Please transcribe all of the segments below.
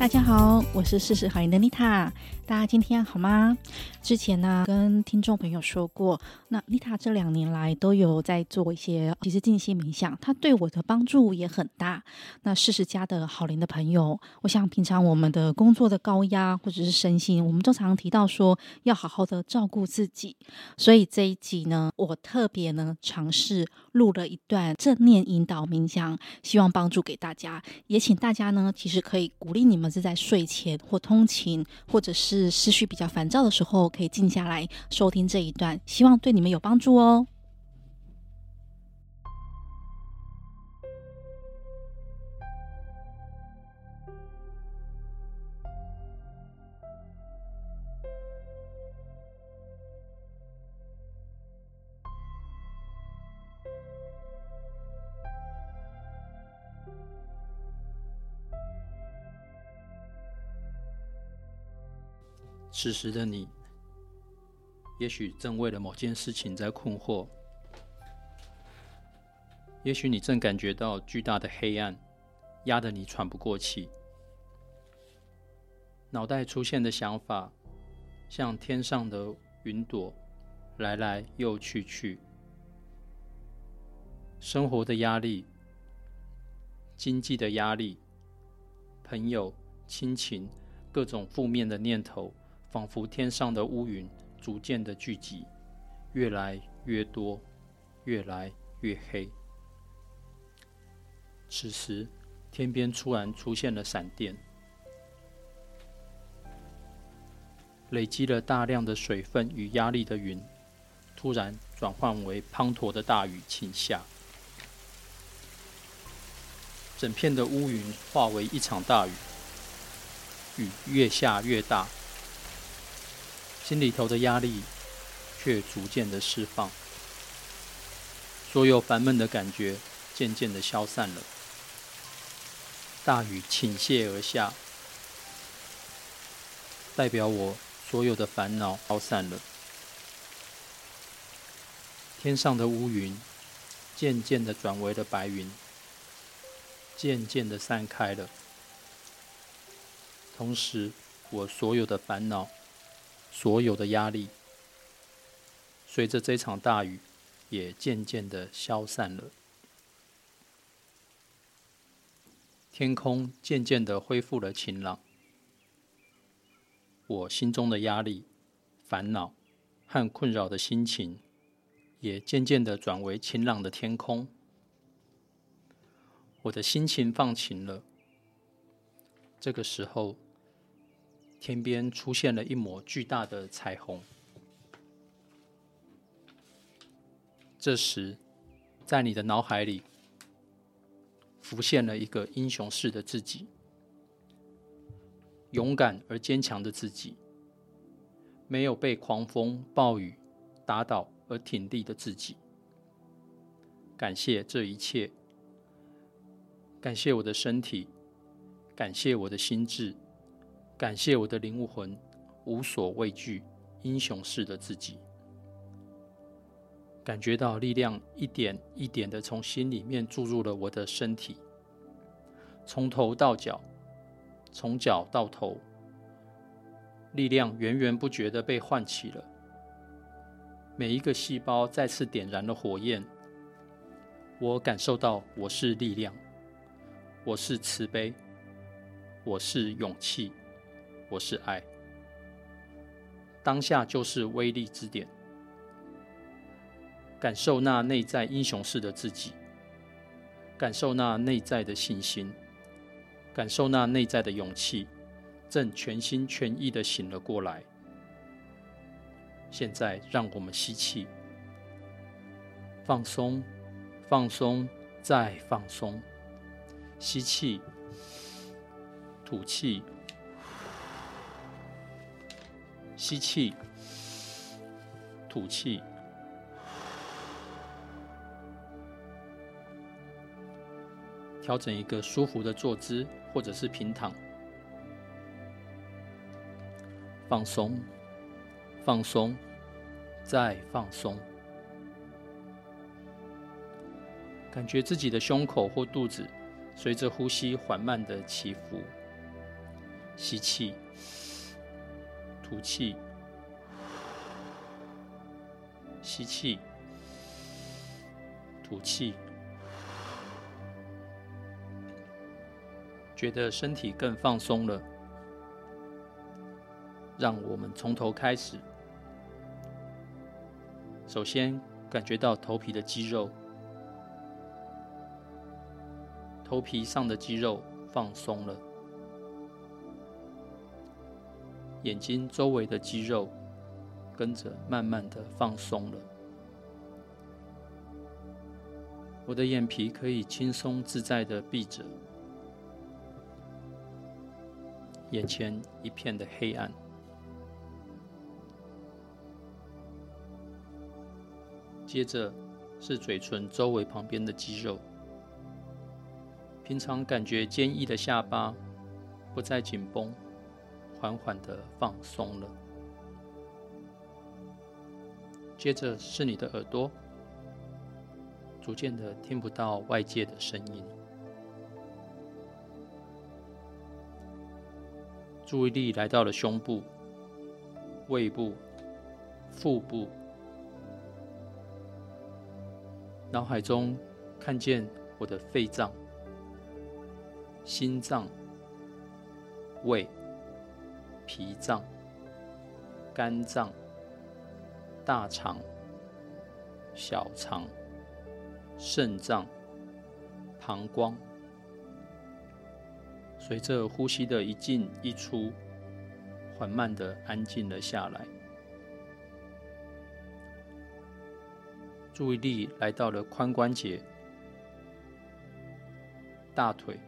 大家好，我是事实好运的妮塔。大家今天好吗？之前呢，跟听众朋友说过，那妮塔这两年来都有在做一些其实静心冥想，它对我的帮助也很大。那事实家的好龄的朋友，我想平常我们的工作的高压或者是身心，我们都常提到说要好好的照顾自己。所以这一集呢，我特别呢尝试录了一段正念引导冥想，希望帮助给大家。也请大家呢，其实可以鼓励你们是在睡前或通勤，或者是思绪比较烦躁的时候，可以静下来收听这一段，希望对你们有帮助哦。此时的你，也许正为了某件事情在困惑，也许你正感觉到巨大的黑暗压得你喘不过气，脑袋出现的想法像天上的云朵，来来又去去，生活的压力、经济的压力、朋友、亲情，各种负面的念头。仿佛天上的乌云逐渐的聚集，越来越多，越来越黑。此时，天边突然出现了闪电，累积了大量的水分与压力的云，突然转换为滂沱的大雨倾下，整片的乌云化为一场大雨，雨越下越大。心里头的压力却逐渐的释放，所有烦闷的感觉渐渐的消散了。大雨倾泻而下，代表我所有的烦恼消散了。天上的乌云渐渐的转为了白云，渐渐的散开了。同时，我所有的烦恼。所有的压力，随着这场大雨，也渐渐的消散了。天空渐渐的恢复了晴朗，我心中的压力、烦恼和困扰的心情，也渐渐的转为晴朗的天空。我的心情放晴了。这个时候。天边出现了一抹巨大的彩虹。这时，在你的脑海里浮现了一个英雄式的自己，勇敢而坚强的自己，没有被狂风暴雨打倒而挺立的自己。感谢这一切，感谢我的身体，感谢我的心智。感谢我的灵魂，无所畏惧，英雄式的自己，感觉到力量一点一点的从心里面注入了我的身体，从头到脚，从脚到头，力量源源不绝的被唤起了，每一个细胞再次点燃了火焰，我感受到我是力量，我是慈悲，我是勇气。我是爱，当下就是威力之点。感受那内在英雄式的自己，感受那内在的信心，感受那内在的勇气，正全心全意的醒了过来。现在，让我们吸气，放松，放松，再放松，吸气，吐气。吸气，吐气，调整一个舒服的坐姿，或者是平躺，放松，放松，再放松，感觉自己的胸口或肚子随着呼吸缓慢的起伏，吸气，吐气，吸气，吐气，觉得身体更放松了。让我们从头开始。首先，感觉到头皮的肌肉，头皮上的肌肉放松了，眼睛周围的肌肉跟着慢慢的放松了。我的眼皮可以轻松自在的闭着，眼前一片的黑暗。接着是嘴唇周围旁边的肌肉，平常感觉坚毅的下巴不再紧绷，缓缓的放松了。接着是你的耳朵，逐渐的听不到外界的声音，注意力来到了胸部、胃部、腹部。脑海中看见我的肺脏、心脏、胃、脾脏、肝脏、大肠、小肠、肾脏、膀胱，随着呼吸的一进一出，缓慢的安静了下来。注意力来到了髋关节、大腿、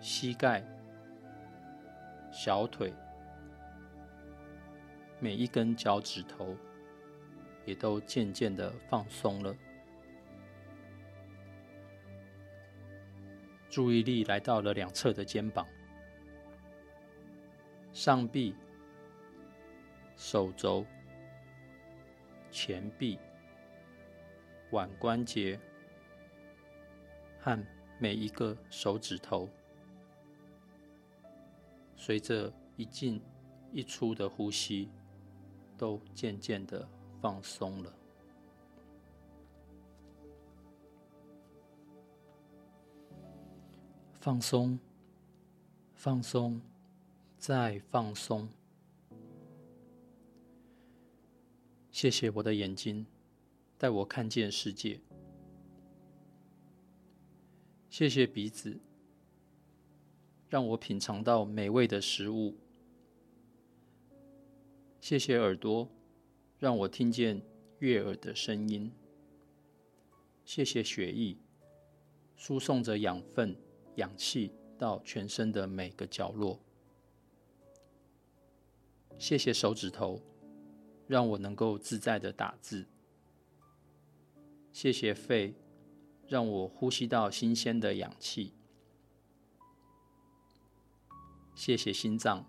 膝盖、小腿，每一根脚趾头也都渐渐的放松了。注意力来到了两侧的肩膀、上臂、手肘、前臂。腕关节和每一个手指头，随着一进一出的呼吸，都渐渐的放松了。放松，放松，再放松。谢谢我的眼睛。带我看见世界。谢谢鼻子，让我品尝到美味的食物。谢谢耳朵，让我听见悦耳的声音。谢谢血液，输送着养分、氧气到全身的每个角落。谢谢手指头，让我能够自在的打字。谢谢肺，让我呼吸到新鲜的氧气。谢谢心脏，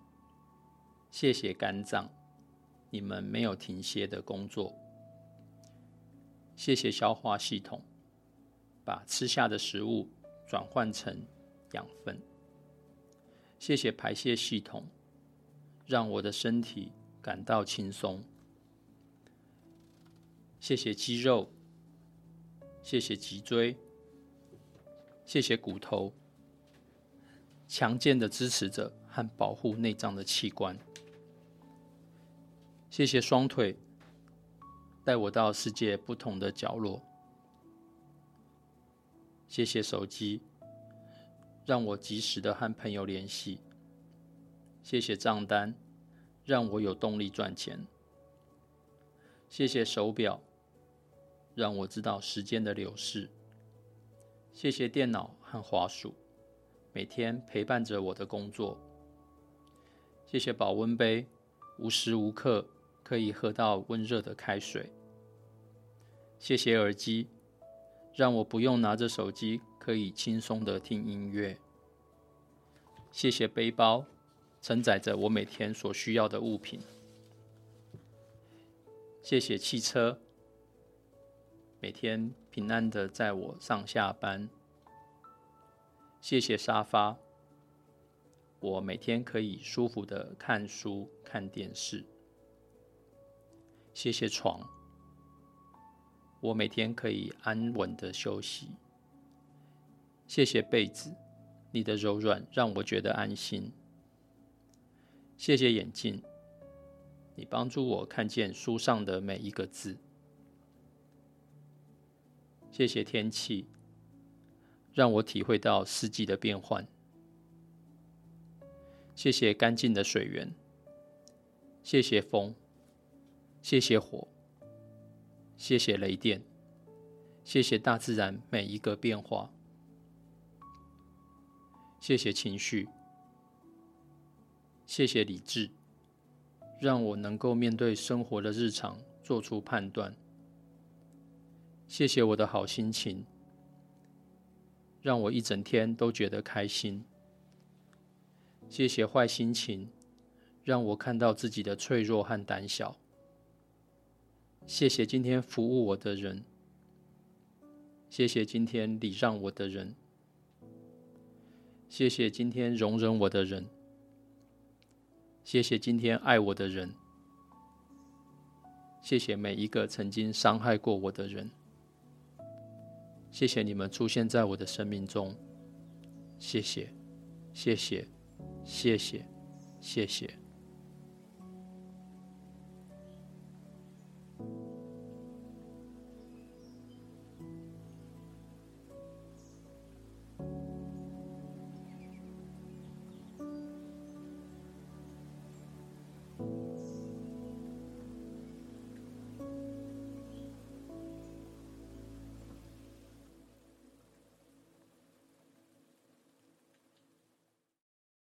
谢谢肝脏，你们没有停歇的工作。谢谢消化系统，把吃下的食物转换成养分。谢谢排泄系统，让我的身体感到轻松。谢谢肌肉。谢谢脊椎，谢谢骨头，强健的支持着和保护内脏的器官。谢谢双腿，带我到世界不同的角落。谢谢手机，让我及时的和朋友联系。谢谢账单，让我有动力赚钱。谢谢手表。让我知道时间的流逝。谢谢电脑和滑鼠，每天陪伴着我的工作。谢谢保温杯，无时无刻可以喝到温热的开水。谢谢耳机，让我不用拿着手机，可以轻松的听音乐。谢谢背包，承载着我每天所需要的物品。谢谢汽车。每天平安的载我上下班。谢谢沙发，我每天可以舒服的看书、看电视。谢谢床，我每天可以安稳的休息。谢谢被子，你的柔软让我觉得安心。谢谢眼镜，你帮助我看见书上的每一个字。谢谢天气，让我体会到四季的变换。谢谢干净的水源，谢谢风，谢谢火，谢谢雷电，谢谢大自然每一个变化。谢谢情绪。谢谢理智，让我能够面对生活的日常做出判断。谢谢我的好心情，让我一整天都觉得开心。谢谢坏心情，让我看到自己的脆弱和胆小。谢谢今天服务我的人，谢谢今天礼让我的人，谢谢今天容忍我的人。谢谢今天爱我的人，谢谢每一个曾经伤害过我的人，谢谢你们出现在我的生命中，谢谢，谢谢，谢谢，谢谢。